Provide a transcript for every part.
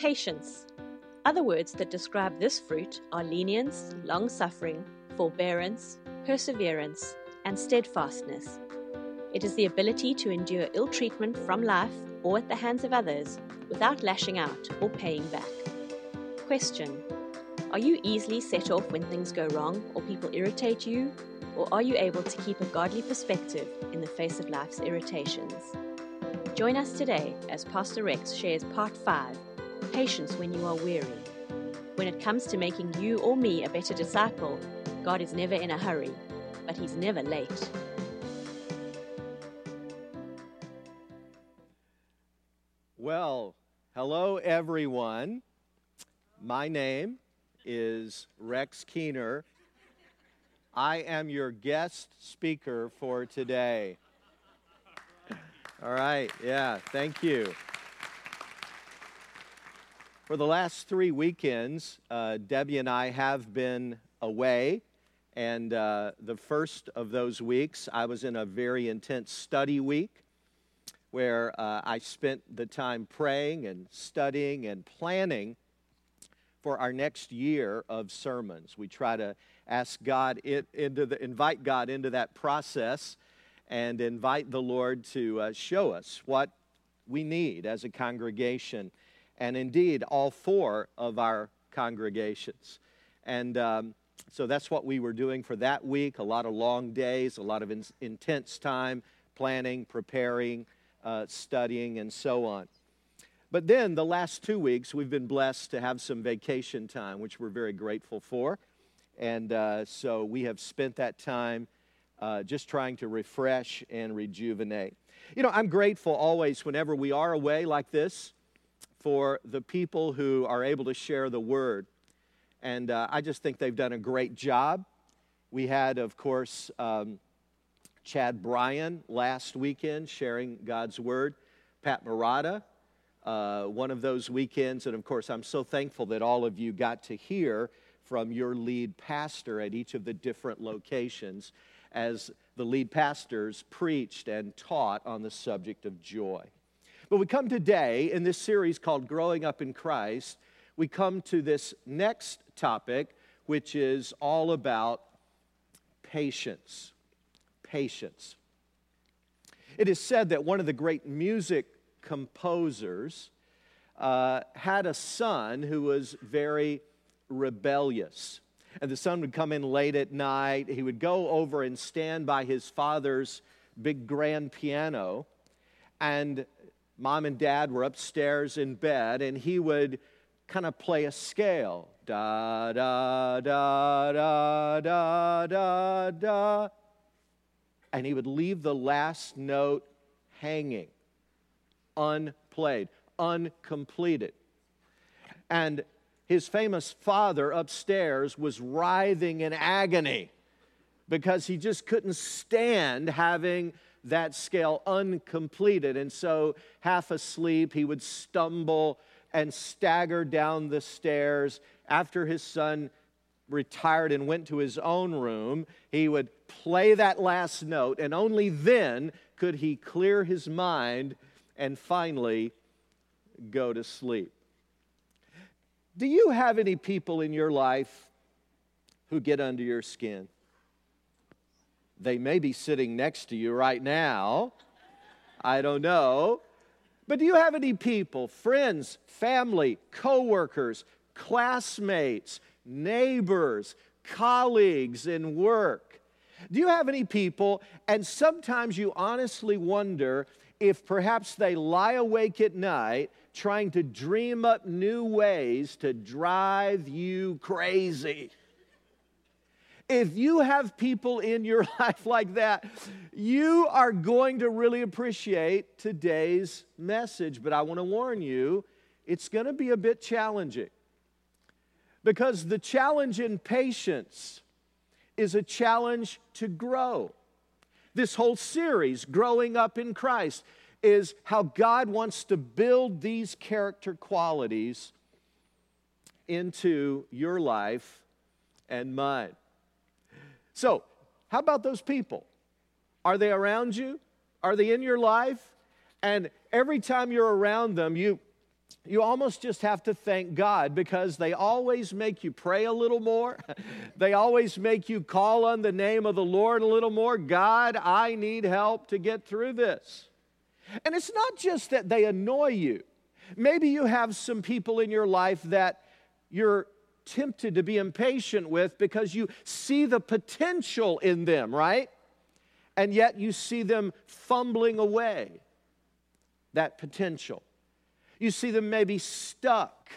Patience. Other words that describe this fruit are lenience, long suffering, forbearance, perseverance, and steadfastness. It is the ability to endure ill treatment from life or at the hands of others without lashing out or paying back. Question Are you easily set off when things go wrong or people irritate you? Or are you able to keep a godly perspective in the face of life's irritations? Join us today as Pastor Rex shares part 5 Patience when you are weary. When it comes to making you or me a better disciple, God is never in a hurry, but He's never late. Well, hello everyone. My name is Rex Keener. I am your guest speaker for today. All right, yeah, thank you. For the last three weekends, uh, Debbie and I have been away. And uh, the first of those weeks, I was in a very intense study week where uh, I spent the time praying and studying and planning for our next year of sermons. We try to ask God it, into the, invite God into that process and invite the Lord to uh, show us what we need as a congregation and indeed all four of our congregations. And um, so that's what we were doing for that week a lot of long days, a lot of in- intense time planning, preparing, uh, studying, and so on. But then the last two weeks, we've been blessed to have some vacation time, which we're very grateful for. And uh, so we have spent that time uh, just trying to refresh and rejuvenate. You know, I'm grateful always whenever we are away like this for the people who are able to share the word. And uh, I just think they've done a great job. We had, of course, um, Chad Bryan last weekend sharing God's word, Pat Murata, uh, one of those weekends. And of course, I'm so thankful that all of you got to hear from your lead pastor at each of the different locations as the lead pastors preached and taught on the subject of joy. But we come today in this series called Growing Up in Christ, we come to this next topic, which is all about patience. Patience. It is said that one of the great music composers uh, had a son who was very rebellious. And the son would come in late at night. He would go over and stand by his father's big grand piano and mom and dad were upstairs in bed, and he would kind of play a scale. Da, da, da, da, da, da, da. And he would leave the last note hanging, unplayed, uncompleted. And his famous father upstairs was writhing in agony because he just couldn't stand having that scale uncompleted. And so, half asleep, he would stumble and stagger down the stairs. After his son retired and went to his own room, he would play that last note, and only then could he clear his mind and finally go to sleep. Do you have any people in your life who get under your skin? They may be sitting next to you right now. I don't know. But do you have any people, friends, family, coworkers, classmates, neighbors, colleagues in work? Do you have any people, and sometimes you honestly wonder if perhaps they lie awake at night trying to dream up new ways to drive you crazy? If you have people in your life like that, you are going to really appreciate today's message. But I want to warn you, it's going to be a bit challenging. Because the challenge in patience is a challenge to grow. This whole series, Growing Up in Christ, is how God wants to build these character qualities into your life and mine. So, how about those people? Are they around you? Are they in your life? And every time you're around them, you you almost just have to thank God because they always make you pray a little more. they always make you call on the name of the Lord a little more. God, I need help to get through this. And it's not just that they annoy you. Maybe you have some people in your life that you're tempted to be impatient with because you see the potential in them, right? And yet you see them fumbling away that potential. You see them maybe stuck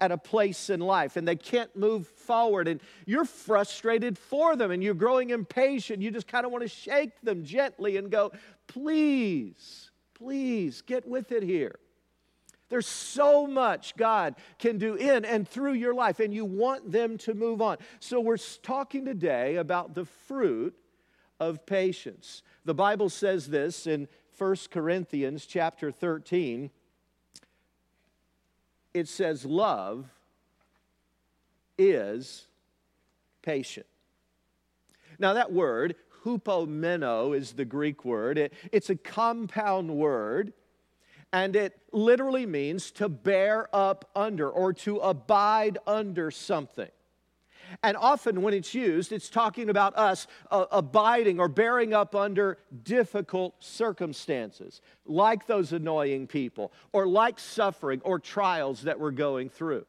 at a place in life and they can't move forward and you're frustrated for them and you're growing impatient. You just kind of want to shake them gently and go, please, please get with it here. There's so much God can do in and through your life, and you want them to move on. So, we're talking today about the fruit of patience. The Bible says this in 1 Corinthians chapter 13 it says love is patient. Now, that word, hupomeno, is the Greek word. It, it's a compound word, and it literally means to bear up under or to abide under something. And often when it's used, it's talking about us uh, abiding or bearing up under difficult circumstances, like those annoying people, or like suffering or trials that we're going through.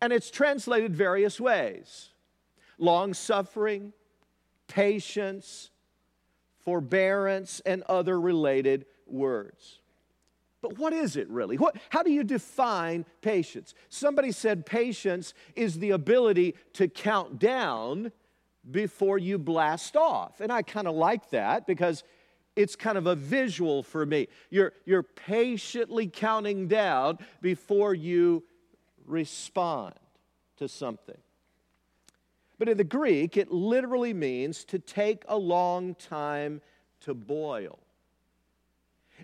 And it's translated various ways long suffering, patience, forbearance, and other related words. But what is it really? What, how do you define patience? Somebody said patience is the ability to count down before you blast off. And I kind of like that because it's kind of a visual for me. You're, you're patiently counting down before you respond to something. But in the Greek, it literally means to take a long time to boil.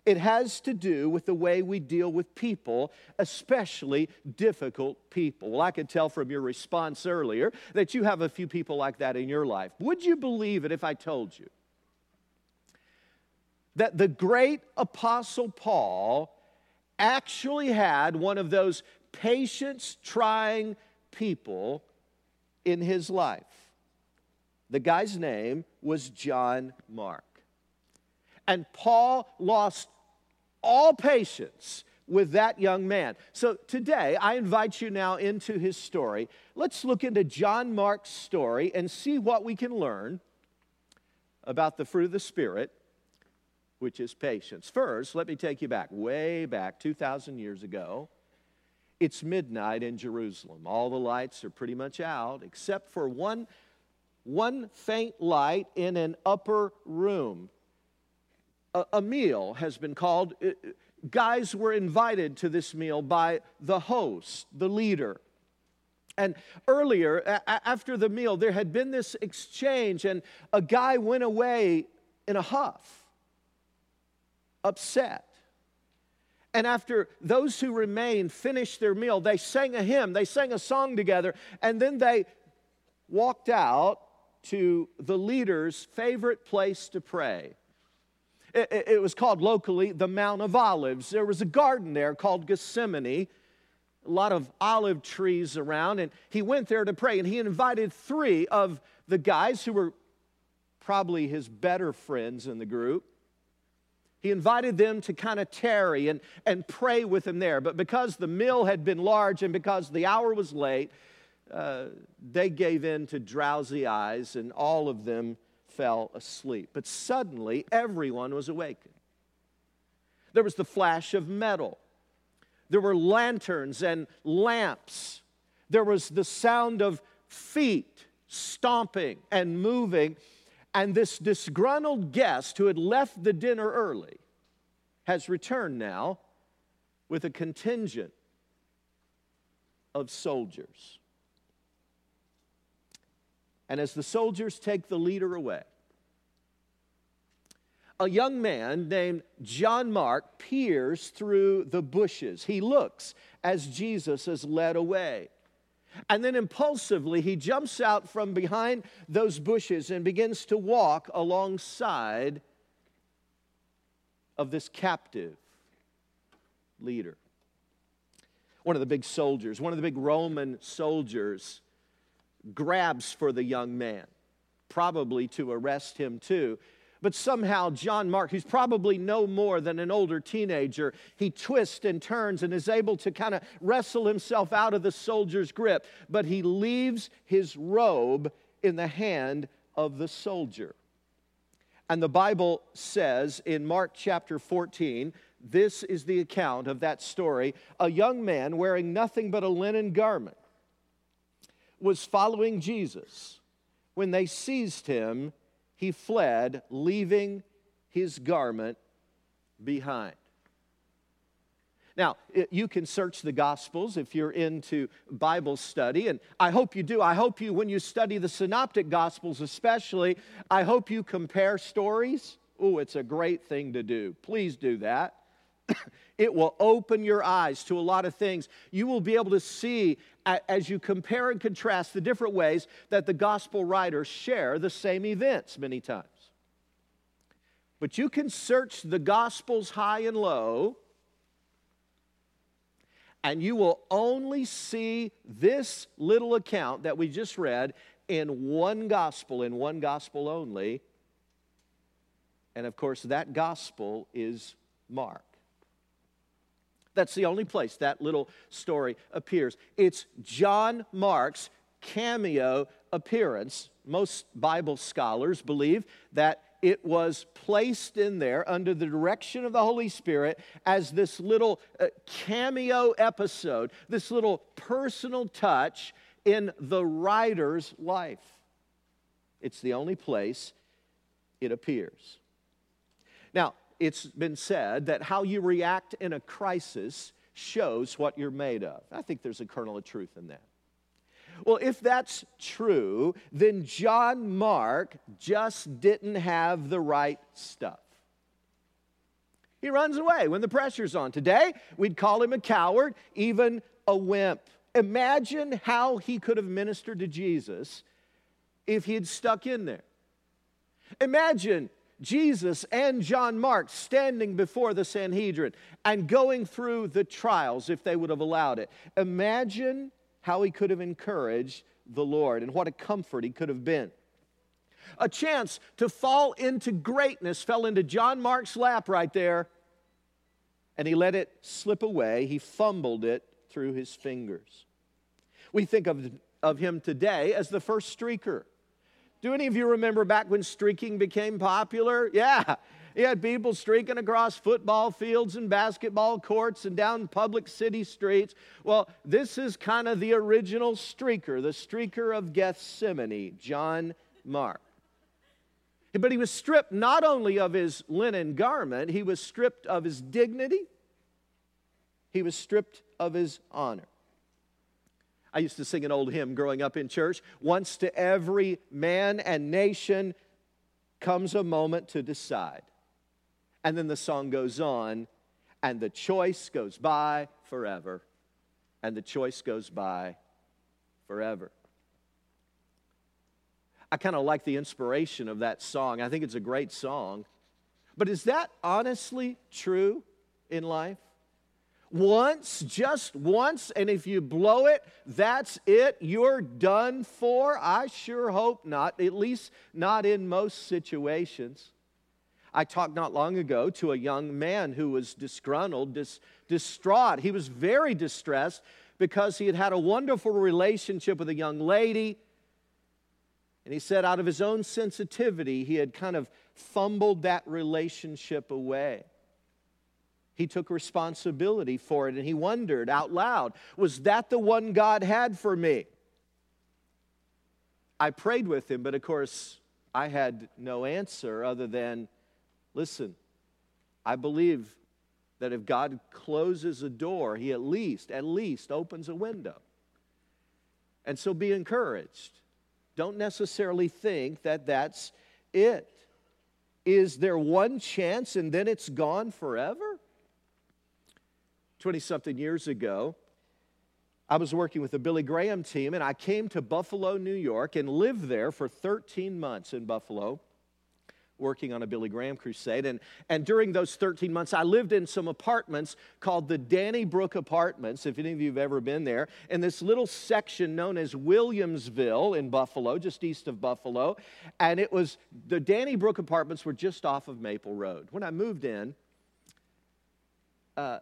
It has to do with the way we deal with people, especially difficult people. Well, I could tell from your response earlier that you have a few people like that in your life. Would you believe it if I told you that the great apostle Paul actually had one of those patience trying people in his life? The guy's name was John Mark. And Paul lost all patience with that young man. So today, I invite you now into his story. Let's look into John Mark's story and see what we can learn about the fruit of the Spirit, which is patience. First, let me take you back, way back, 2,000 years ago. It's midnight in Jerusalem. All the lights are pretty much out, except for one, one faint light in an upper room a, meal has been called. Uh, guys were invited to this meal by the host, the leader. And earlier, a- after the meal, there had been this exchange, and a guy went away in a huff, upset. And after those who remained finished their meal, they sang a hymn, they sang a song together, and then they walked out to the leader's favorite place to pray. It, was called locally the Mount of Olives. There was a garden there called Gethsemane, a lot of olive trees around, and he went there to pray. And he invited three of the guys who were probably his better friends in the group. He invited them to kind of tarry and, and pray with him there. But because the meal had been large and because the hour was late, uh, they gave in to drowsy eyes, and all of them fell asleep. But suddenly, everyone was awakened. There was the flash of metal, there were lanterns and lamps, there was the sound of feet stomping and moving. And this disgruntled guest who had left the dinner early has returned now with a contingent of soldiers. And as the soldiers take the leader away, a young man named John Mark peers through the bushes. He looks as Jesus is led away. And then impulsively, he jumps out from behind those bushes and begins to walk alongside of this captive leader. one of the big soldiers, one of the big Roman soldiers, grabs for the young man, probably to arrest him too. But somehow, John Mark, who's probably no more than an older teenager, he twists and turns and is able to kind of wrestle himself out of the soldier's grip. But he leaves his robe in the hand of the soldier. And the Bible says in Mark chapter 14, this is the account of that story. A young man wearing nothing but a linen garment was following Jesus. When they seized him, he fled, leaving his garment behind. Now, you can search the Gospels if you're into Bible study, and I hope you do. I hope you, when you study the Synoptic Gospels especially, I hope you compare stories. Oh, it's a great thing to do. Please do that. it will open your eyes to a lot of things. You will be able to see as you compare and contrast the different ways that the gospel writers share the same events many times. But you can search the gospels high and low, and you will only see this little account that we just read in one gospel, in one gospel only. And of course, that gospel is Mark. That's the only place that little story appears. It's John Mark's cameo appearance. Most Bible scholars believe that it was placed in there under the direction of the Holy Spirit as this little uh, cameo episode, this little personal touch in the writer's life. It's the only place it appears. Now, it's been said that how you react in a crisis shows what you're made of. I think there's a kernel of truth in that. Well, if that's true, then John Mark just didn't have the right stuff. He runs away when the pressure's on. Today, we'd call him a coward, even a wimp. Imagine how he could have ministered to Jesus if he had stuck in there. Imagine Jesus and John Mark standing before the Sanhedrin and going through the trials if they would have allowed it. Imagine how he could have encouraged the Lord and what a comfort he could have been. A chance to fall into greatness fell into John Mark's lap right there, and he let it slip away. He fumbled it through his fingers. We think of, of him today as the first streaker. Do any of you remember back when streaking became popular? Yeah. You had people streaking across football fields and basketball courts and down public city streets. Well, this is kind of the original streaker, the streaker of Gethsemane, John Mark. But he was stripped not only of his linen garment, he was stripped of his dignity, he was stripped of his honor. I used to sing an old hymn growing up in church. Once to every man and nation comes a moment to decide. And then the song goes on, and the choice goes by forever. And the choice goes by forever. I kind of like the inspiration of that song. I think it's a great song. But is that honestly true in life? Once, just once, and if you blow it, that's it. You're done for. I sure hope not, at least not in most situations. I talked not long ago to a young man who was disgruntled, dis- distraught. He was very distressed because he had had a wonderful relationship with a young lady. And he said, out of his own sensitivity, he had kind of fumbled that relationship away. He took responsibility for it and he wondered out loud was that the one God had for me? I prayed with him, but of course, I had no answer other than listen, I believe that if God closes a door, he at least, at least opens a window. And so be encouraged. Don't necessarily think that that's it. Is there one chance and then it's gone forever? 20 something years ago, I was working with the Billy Graham team, and I came to Buffalo, New York, and lived there for 13 months in Buffalo. working on a Billy Graham crusade. And, and during those 13 months, I lived in some apartments called the Danny Brook Apartments, if any of you have ever been there, in this little section known as Williamsville in Buffalo, just east of Buffalo. And it was the Danny Brook Apartments were just off of Maple Road. When I moved in, uh,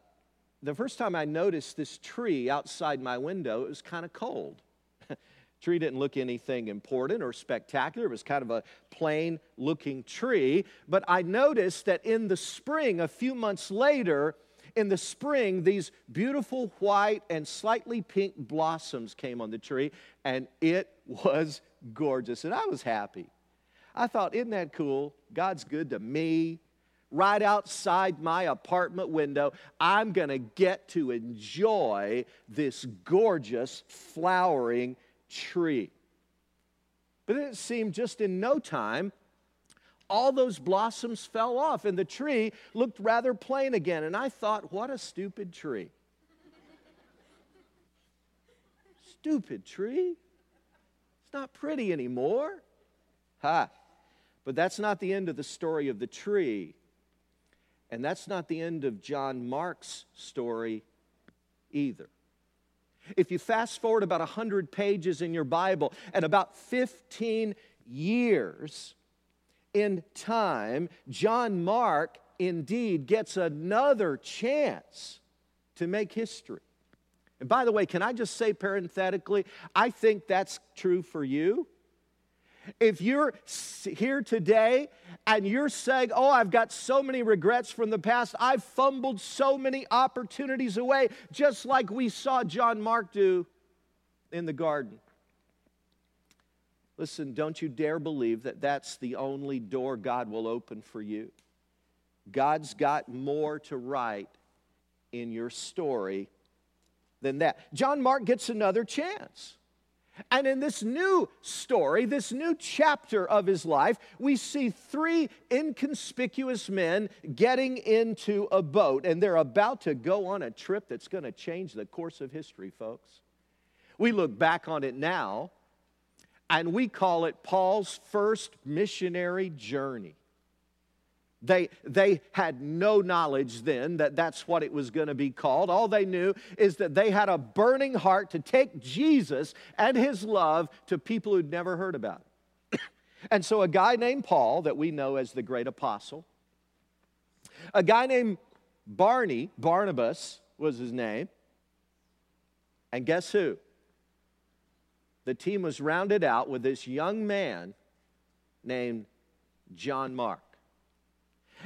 the first time I noticed this tree outside my window, it was kind of cold. tree didn't look anything important or spectacular. It was kind of a plain looking tree. But I noticed that in the spring, a few months later, in the spring, these beautiful white and slightly pink blossoms came on the tree, and it was gorgeous. And I was happy. I thought, isn't that cool? God's good to me. Right outside my apartment window, I'm going to get to enjoy this gorgeous flowering tree. But it seemed just in no time, all those blossoms fell off and the tree looked rather plain again. And I thought, what a stupid tree. stupid tree. It's not pretty anymore. Ha. But that's not the end of the story of the tree. And that's not the end of John Mark's story either. If you fast forward about 100 pages in your Bible and about 15 years in time, John Mark indeed gets another chance to make history. And by the way, can I just say parenthetically, I think that's true for you. If you're here today and you're saying, Oh, I've got so many regrets from the past, I've fumbled so many opportunities away, just like we saw John Mark do in the garden. Listen, don't you dare believe that that's the only door God will open for you. God's got more to write in your story than that. John Mark gets another chance. And in this new story, this new chapter of his life, we see three inconspicuous men getting into a boat, and they're about to go on a trip that's going to change the course of history, folks. We look back on it now, and we call it Paul's first missionary journey. They, they had no knowledge then that that's what it was going to be called. All they knew is that they had a burning heart to take Jesus and his love to people who'd never heard about it. and so, a guy named Paul, that we know as the great apostle, a guy named Barney, Barnabas was his name, and guess who? The team was rounded out with this young man named John Mark.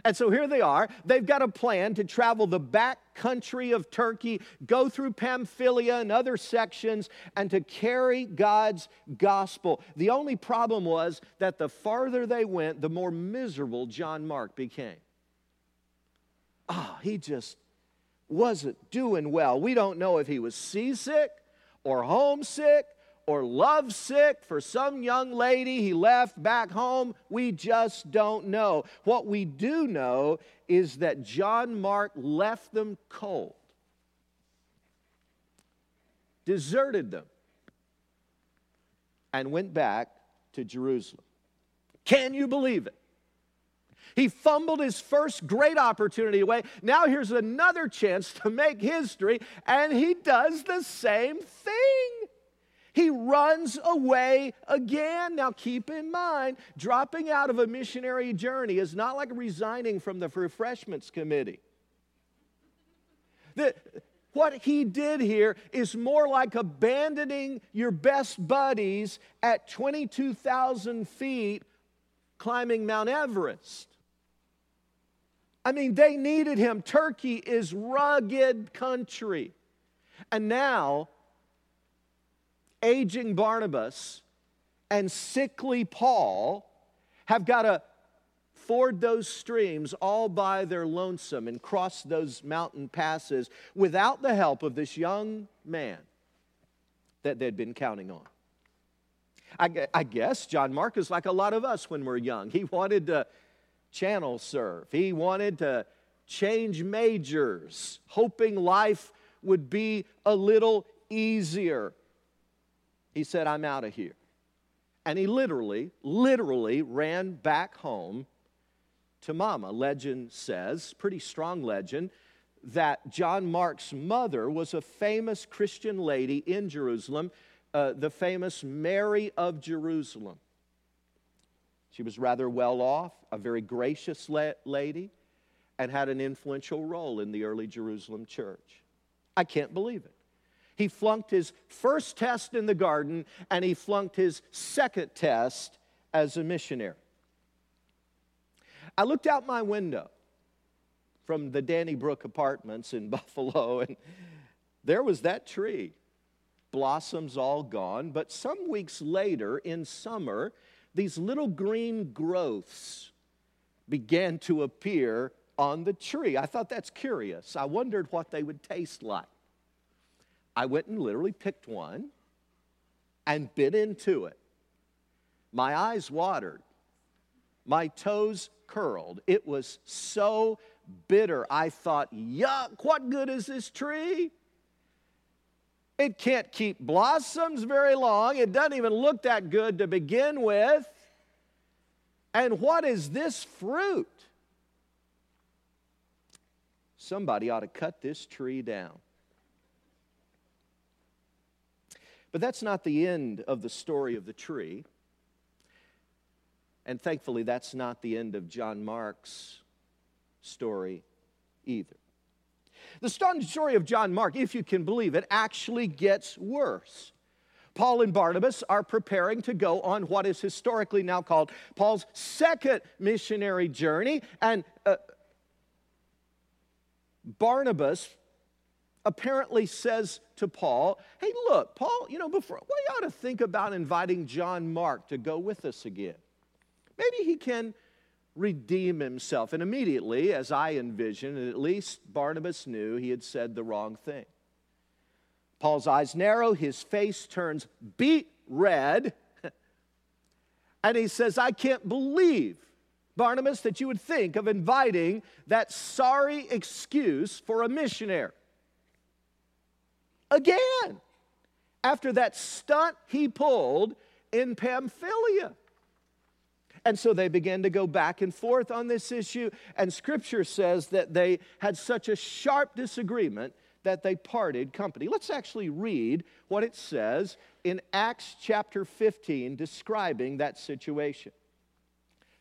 And so here they are. They've got a plan to travel the back country of Turkey, go through Pamphylia and other sections, and to carry God's gospel. The only problem was that the farther they went, the more miserable John Mark became. Ah, oh, he just wasn't doing well. We don't know if he was seasick or homesick or lovesick for some young lady he left back home. We just don't know. What we do know is that John Mark left them cold, deserted them, and went back to Jerusalem. Can you believe it? He fumbled his first great opportunity away. Now here's another chance to make history, and he does the same thing. He runs away again. Now, keep in mind, dropping out of a missionary journey is not like resigning from the refreshments committee. The, what he did here is more like abandoning your best buddies at 22,000 feet climbing Mount Everest. I mean, they needed him. Turkey is rugged country. And now aging Barnabas and sickly Paul have got to ford those streams all by their lonesome and cross those mountain passes without the help of this young man that they'd been counting on. I, I guess John Mark is like a lot of us when we're young. He wanted to channel surf, he wanted to change majors, hoping life would be a little easier. He said, I'm out of here. And he literally, literally ran back home to mama. Legend says, pretty strong legend, that John Mark's mother was a famous Christian lady in Jerusalem, uh, the famous Mary of Jerusalem. She was rather well off, a very gracious la- lady, and had an influential role in the early Jerusalem church. I can't believe it. He flunked his first test in the garden, and he flunked his second test as a missionary. I looked out my window from the Danny Brook apartments in Buffalo, and there was that tree. Blossoms all gone, but some weeks later in summer, these little green growths began to appear on the tree. I thought that's curious. I wondered what they would taste like. I went and literally picked one and bit into it. My eyes watered, my toes curled. It was so bitter. I thought, yuck, what good is this tree? It can't keep blossoms very long. It doesn't even look that good to begin with. And what is this fruit? Somebody ought to cut this tree down. But that's not the end of the story of the tree. And thankfully, that's not the end of John Mark's story either. The story of John Mark, if you can believe it, actually gets worse. Paul and Barnabas are preparing to go on what is historically now called Paul's second missionary journey. And uh, Barnabas apparently says to Paul, Hey, look, Paul, you know, before we ought to think about inviting John Mark to go with us again. Maybe he can redeem himself. And immediately, as I envision, at least Barnabas knew he had said the wrong thing. Paul's eyes narrow, his face turns beet red, and he says, I can't believe, Barnabas, that you would think of inviting that sorry excuse for a missionary. Again, after that stunt he pulled in Pamphylia. And so they began to go back and forth on this issue. And scripture says that they had such a sharp disagreement that they parted company. Let's actually read what it says in Acts chapter 15, describing that situation.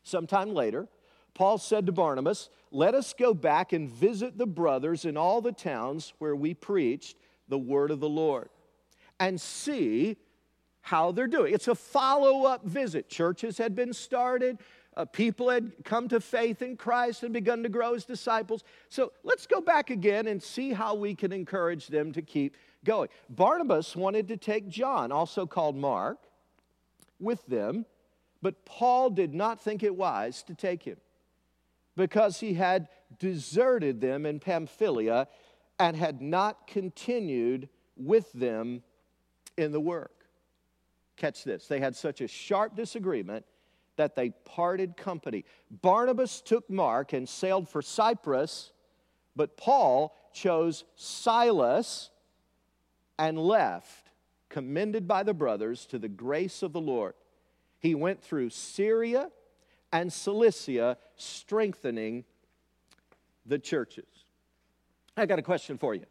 Sometime later, Paul said to Barnabas, Let us go back and visit the brothers in all the towns where we preached the word of the Lord and see how they're doing. It's a follow up visit. Churches had been started, uh, people had come to faith in Christ and begun to grow as disciples. So let's go back again and see how we can encourage them to keep going. Barnabas wanted to take John, also called Mark, with them, but Paul did not think it wise to take him because he had deserted them in Pamphylia and had not continued with them in the work. Catch this. They had such a sharp disagreement that they parted company. Barnabas took Mark and sailed for Cyprus, but Paul chose Silas and left, commended by the brothers to the grace of the Lord. He went through Syria and Cilicia, strengthening the churches. I got a question for you.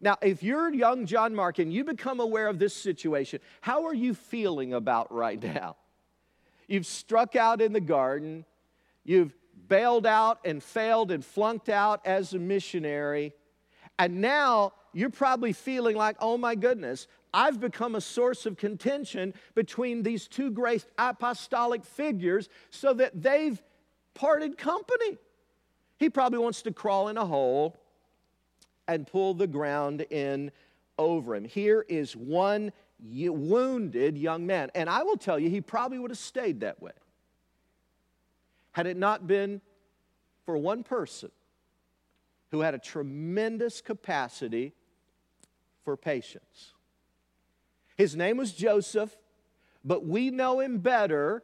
Now, if you're young John Mark and you become aware of this situation, how are you feeling about right now? You've struck out in the garden, you've bailed out and failed and flunked out as a missionary, and now you're probably feeling like, oh my goodness, I've become a source of contention between these two great apostolic figures so that they've parted company. He probably wants to crawl in a hole and pull the ground in over him. Here is one wounded young man. And I will tell you, he probably would have stayed that way had it not been for one person who had a tremendous capacity for patience. His name was Joseph, but we know him better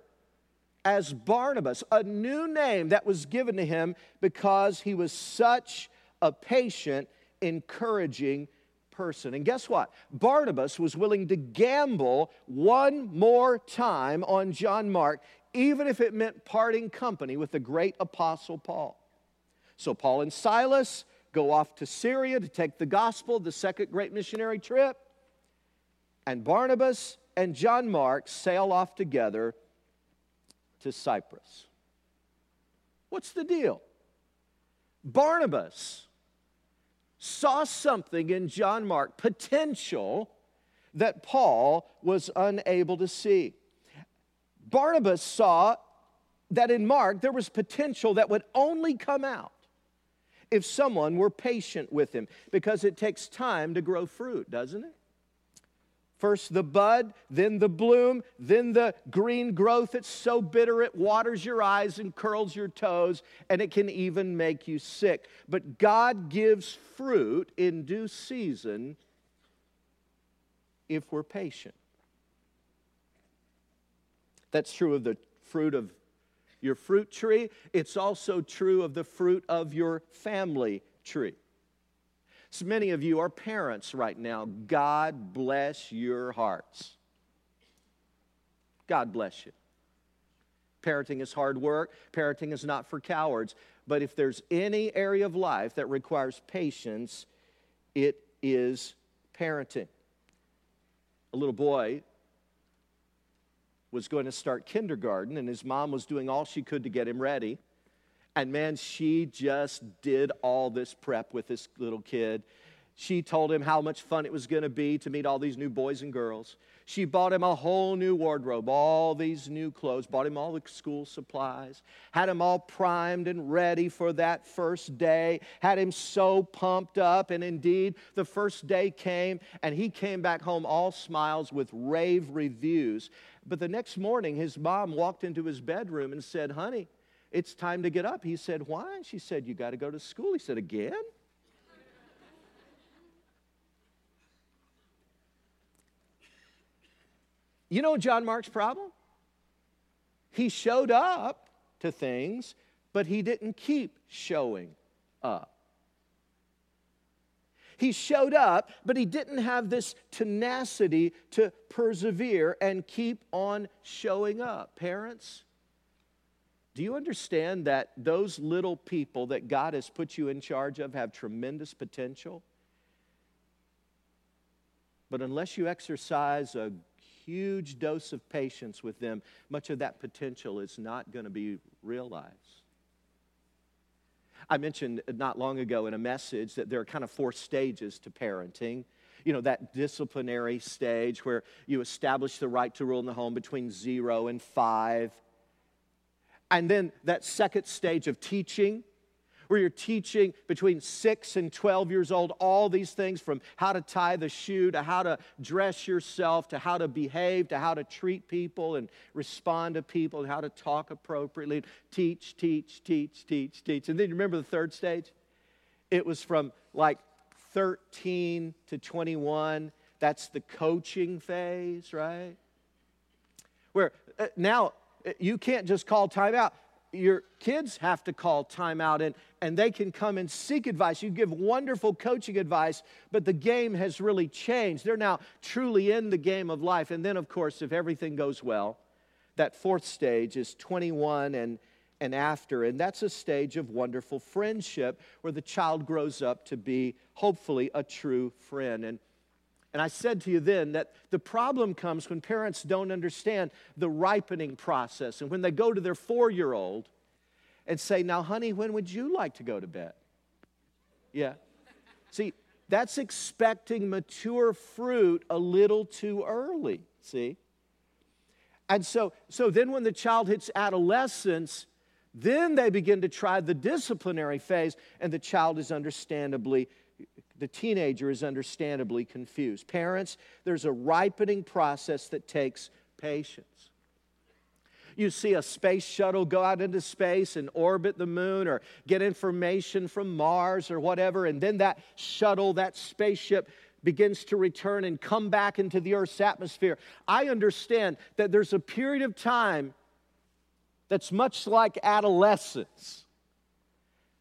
as Barnabas, a new name that was given to him because he was such a patient encouraging person. And guess what? Barnabas was willing to gamble one more time on John Mark, even if it meant parting company with the great apostle Paul. So Paul and Silas go off to Syria to take the gospel, the second great missionary trip. And Barnabas and John Mark sail off together to Cyprus. What's the deal? Barnabas saw something in John Mark, potential that Paul was unable to see. Barnabas saw that in Mark there was potential that would only come out if someone were patient with him because it takes time to grow fruit, doesn't it? First the bud, then the bloom, then the green growth. It's so bitter it waters your eyes and curls your toes, and it can even make you sick. But God gives fruit in due season if we're patient. That's true of the fruit of your fruit tree, it's also true of the fruit of your family tree. So many of you are parents right now. God bless your hearts. God bless you. Parenting is hard work. Parenting is not for cowards. But if there's any area of life that requires patience, it is parenting. A little boy was going to start kindergarten, and his mom was doing all she could to get him ready. And man, she just did all this prep with this little kid. She told him how much fun it was going to be to meet all these new boys and girls. She bought him a whole new wardrobe, all these new clothes, bought him all the school supplies, had him all primed and ready for that first day, had him so pumped up. And indeed, the first day came, and he came back home all smiles with rave reviews. But the next morning, his mom walked into his bedroom and said, Honey, it's time to get up. He said, Why? She said, You got to go to school. He said, Again? You know John Mark's problem? He showed up to things, but he didn't keep showing up. He showed up, but he didn't have this tenacity to persevere and keep on showing up. Parents, do you understand that those little people that God has put you in charge of have tremendous potential? But unless you exercise a huge dose of patience with them, much of that potential is not going to be realized. I mentioned not long ago in a message that there are kind of four stages to parenting. You know, that disciplinary stage where you establish the right to rule in the home between zero and five. And then that second stage of teaching, where you're teaching between six and 12 years old all these things from how to tie the shoe to how to dress yourself to how to behave to how to treat people and respond to people and how to talk appropriately. Teach, teach, teach, teach, teach. And then you remember the third stage? It was from like 13 to 21. That's the coaching phase, right? Where uh, now you can't just call timeout your kids have to call timeout and, and they can come and seek advice. You give wonderful coaching advice, but the game has really changed. They're now truly in the game of life. And then, of course, if everything goes well, that fourth stage is 21 and, and after. And that's a stage of wonderful friendship where the child grows up to be, hopefully, a true friend. And and I said to you then that the problem comes when parents don't understand the ripening process and when they go to their four year old and say, Now, honey, when would you like to go to bed? Yeah. See, that's expecting mature fruit a little too early, see? And so, so then when the child hits adolescence, then they begin to try the disciplinary phase, and the child is understandably the teenager is understandably confused. Parents, there's a ripening process that takes patience. You see a space shuttle go out into space and orbit the moon or get information from Mars or whatever, and then that shuttle, that spaceship, begins to return and come back into the Earth's atmosphere. I understand that there's a period of time that's much like adolescence.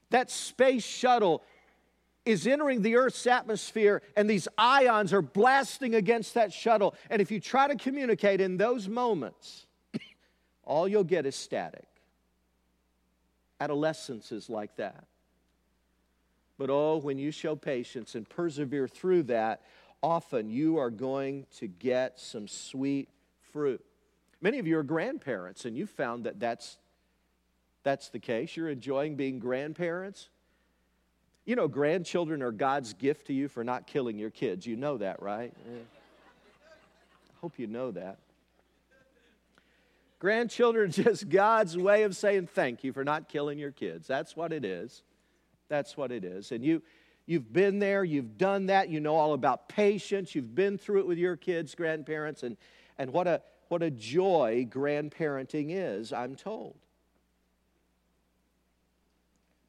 That space shuttle is entering the Earth's atmosphere, and these ions are blasting against that shuttle. And if you try to communicate in those moments, all you'll get is static. Adolescence is like that. But oh, when you show patience and persevere through that, often you are going to get some sweet fruit. Many of you are grandparents, and you found that that's, that's the case. You're enjoying being grandparents. You know, grandchildren are God's gift to you for not killing your kids. You know that, right? Yeah. I hope you know that. Grandchildren are just God's way of saying thank you for not killing your kids. That's what it is. That's what it is. And you, you've been there, you've done that, you know all about patience, you've been through it with your kids, grandparents, and, and what, a, what a joy grandparenting is, I'm told.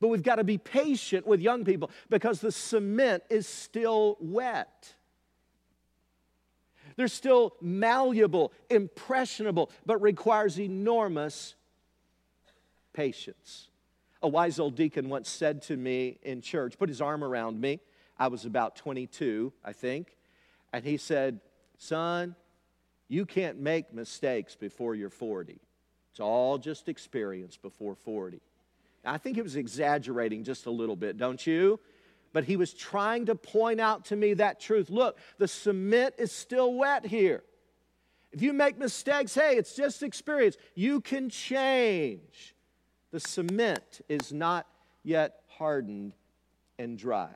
But we've got to be patient with young people because the cement is still wet. They're still malleable, impressionable, but requires enormous patience. A wise old deacon once said to me in church, put his arm around me. I was about 22, I think. And he said, Son, you can't make mistakes before you're 40. It's all just experience before 40. I think he was exaggerating just a little bit, don't you? But he was trying to point out to me that truth. Look, the cement is still wet here. If you make mistakes, hey, it's just experience. You can change. The cement is not yet hardened and dry.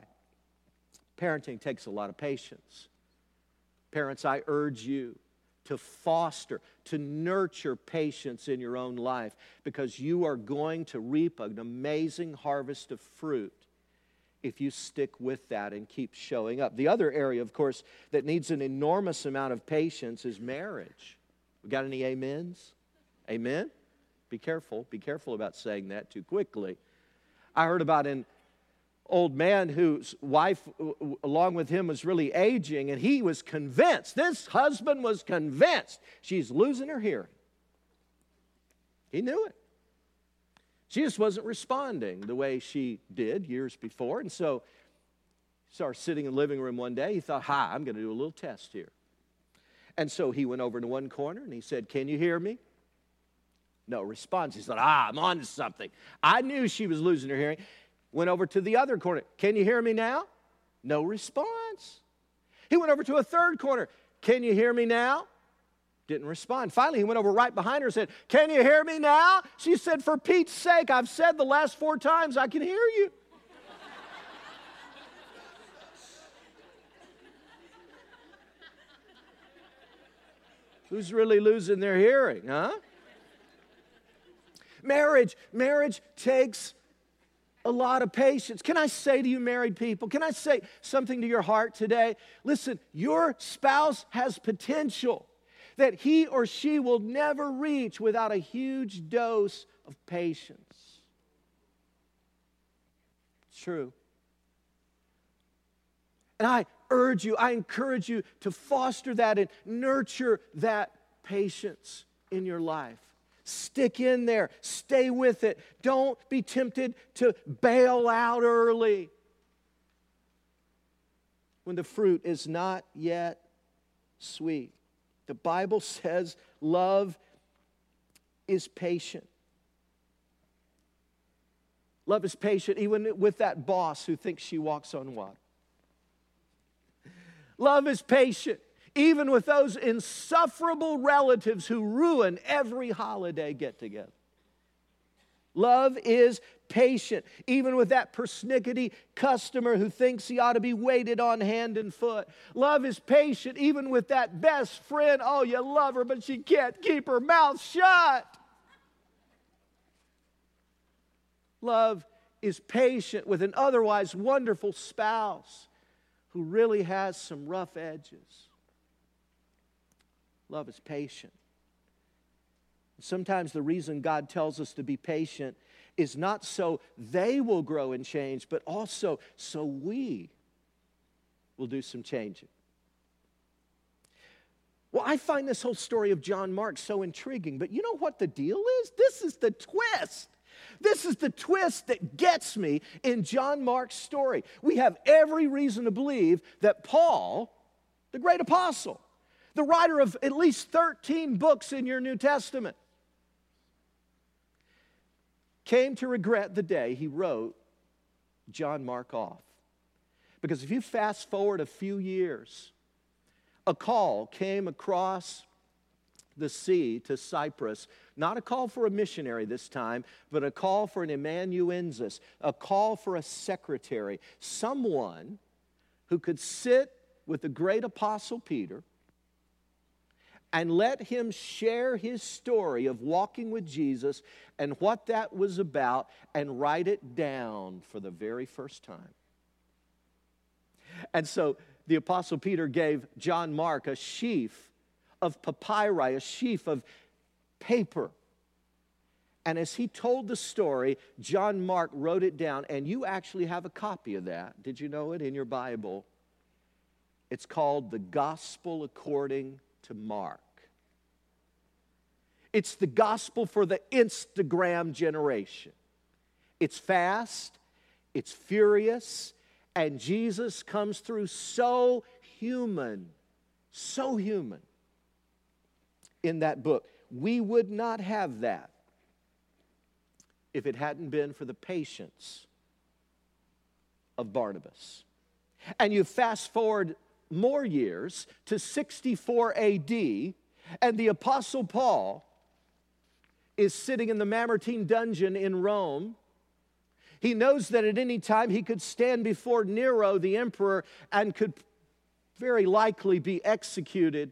Parenting takes a lot of patience. Parents, I urge you to foster, to nurture patience in your own life because you are going to reap an amazing harvest of fruit if you stick with that and keep showing up. The other area, of course, that needs an enormous amount of patience is marriage. We got any amens? Amen? Be careful. Be careful about saying that too quickly. I heard about in old man whose wife, along with him, was really aging, and he was convinced, this husband was convinced she's losing her hearing. He knew it. She just wasn't responding the way she did years before. And so he started sitting in the living room one day. He thought, hi, I'm going to do a little test here. And so he went over to one corner and he said, Can you hear me? No response. He said, Ah, I'm on to something. I knew she was losing her hearing. Went over to the other corner. Can you hear me now? No response. He went over to a third corner. Can you hear me now? Didn't respond. Finally, he went over right behind her and said, Can you hear me now? She said, For Pete's sake, I've said the last four times I can hear you. Who's really losing their hearing, huh? Marriage, marriage takes a lot of patience. Can I say to you, married people, can I say something to your heart today? Listen, your spouse has potential that he or she will never reach without a huge dose of patience. True. And I urge you, I encourage you to foster that and nurture that patience in your life. Stick in there, stay with it. Don't be tempted to bail out early when the fruit is not yet sweet. The Bible says love is patient. Love is patient even with that boss who thinks she walks on water. Love is patient even with those insufferable relatives who ruin every holiday get together. Love is patient, even with that persnickety customer who thinks he ought to be waited on hand and foot. Love is patient, even with that best friend. Oh, you love her, but she can't keep her mouth shut. Love is patient with an otherwise wonderful spouse who really has some rough edges. Love is patient. Sometimes the reason God tells us to be patient is not so they will grow and change, but also so we will do some changing. Well, I find this whole story of John Mark so intriguing, but you know what the deal is? This is the twist. This is the twist that gets me in John Mark's story. We have every reason to believe that Paul, the great apostle, the writer of at least 13 books in your New Testament. came to regret the day he wrote John Mark off. Because if you fast forward a few years, a call came across the sea to Cyprus. Not a call for a missionary this time, but a call for an amanuensis, a call for a secretary, someone who could sit with the great apostle Peter and let him share his story of walking with Jesus and what that was about and write it down for the very first time. And so the Apostle Peter gave John Mark a sheaf of papyri, a sheaf of paper. And as he told the story, John Mark wrote it down, and you actually have a copy of that. Did you know it in your Bible? It's called The Gospel According to Mark. It's the gospel for the Instagram generation. It's fast, it's furious, and Jesus comes through so human, so human in that book. We would not have that if it hadn't been for the patience of Barnabas. And you fast forward more years to 64 AD, and the Apostle Paul is sitting in the Mamertine dungeon in Rome. He knows that at any time he could stand before Nero, the emperor, and could very likely be executed.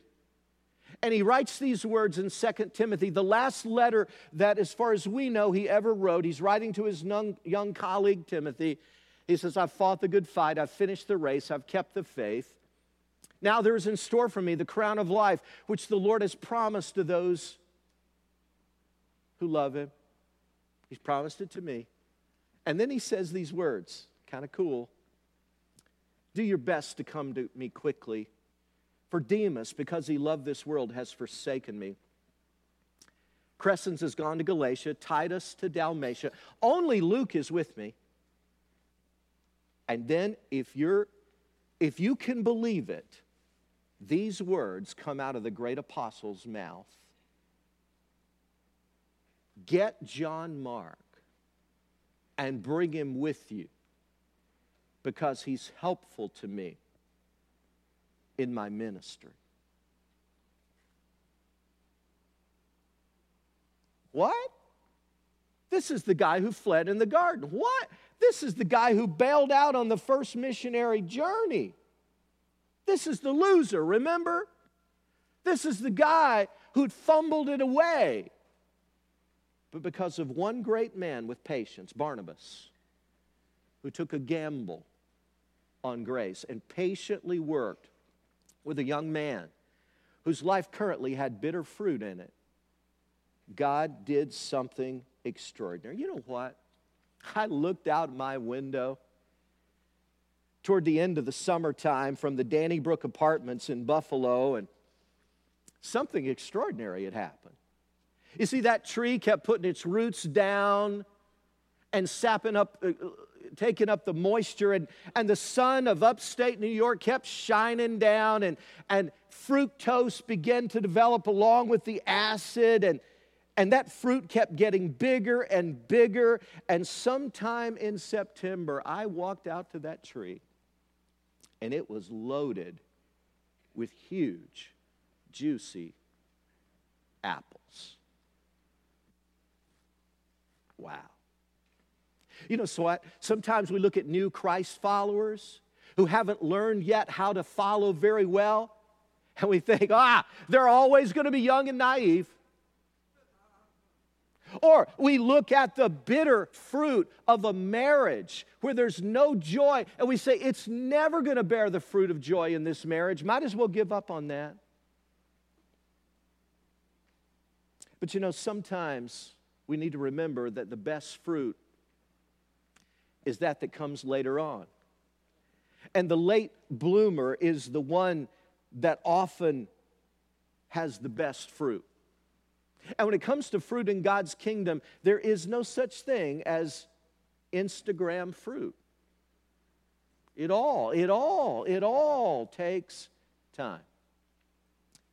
And he writes these words in 2 Timothy, the last letter that, as far as we know, he ever wrote. He's writing to his young, colleague Timothy. He says, I've fought the good fight, I've finished the race, I've kept the faith. Now there is in store for me the crown of life, which the Lord has promised to those who love him. He's promised it to me. And then he says these words, kind of cool. Do your best to come to me quickly. For Demas, because he loved this world, has forsaken me. Crescens has gone to Galatia, Titus to Dalmatia. Only Luke is with me. And then, if you're if you can believe it, these words come out of the great apostle's mouth. Get John Mark and bring him with you because he's helpful to me in my ministry. What? This is the guy who fled in the garden. What? This is the guy who bailed out on the first missionary journey. This is the loser, remember? This is the guy who'd fumbled it away. But because of one great man with patience, Barnabas, who took a gamble on grace and patiently worked with a young man whose life currently had bitter fruit in it, God did something extraordinary. You know what? I looked out my window toward the end of the summertime from the Danny Brook apartments in Buffalo, and something extraordinary had happened. You see, that tree kept putting its roots down and sapping up, uh, taking up the moisture, and, and the sun of upstate New York kept shining down, and, and fructose began to develop along with the acid, and, and that fruit kept getting bigger and bigger. And sometime in September, I walked out to that tree, and it was loaded with huge, juicy apples. Wow. You know, so what? Sometimes we look at new Christ followers who haven't learned yet how to follow very well, and we think, ah, they're always going to be young and naive. Or we look at the bitter fruit of a marriage where there's no joy, and we say, it's never going to bear the fruit of joy in this marriage. Might as well give up on that. But you know, sometimes we need to remember that the best fruit is that that comes later on. And the late bloomer is the one that often has the best fruit. And when it comes to fruit in God's kingdom, there is no such thing as Instagram fruit. It all, it all, it all takes time.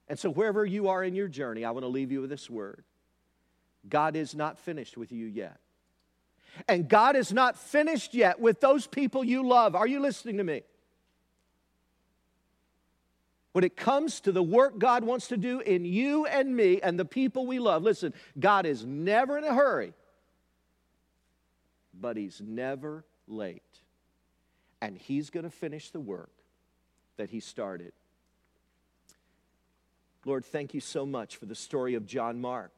And so, wherever you are in your journey, I want to leave you with this word God is not finished with you yet. And God is not finished yet with those people you love. Are you listening to me? When it comes to the work God wants to do in you and me and the people we love, listen, God is never in a hurry, but He's never late. And He's going to finish the work that He started. Lord, thank you so much for the story of John Mark.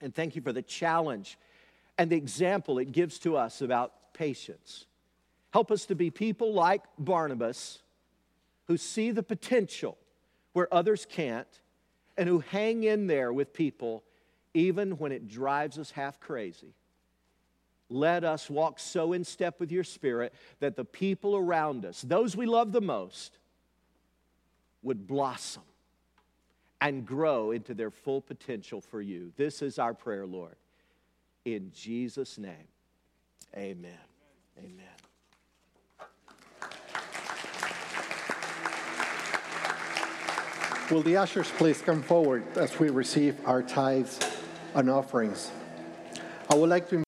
And thank you for the challenge and the example it gives to us about patience. Help us to be people like Barnabas who see the potential where others can't and who hang in there with people even when it drives us half crazy. Let us walk so in step with your spirit that the people around us, those we love the most, would blossom and grow into their full potential for you. This is our prayer, Lord. In Jesus' name, amen. Amen. Will the ushers please come forward as we receive our tithes and offerings? I would like to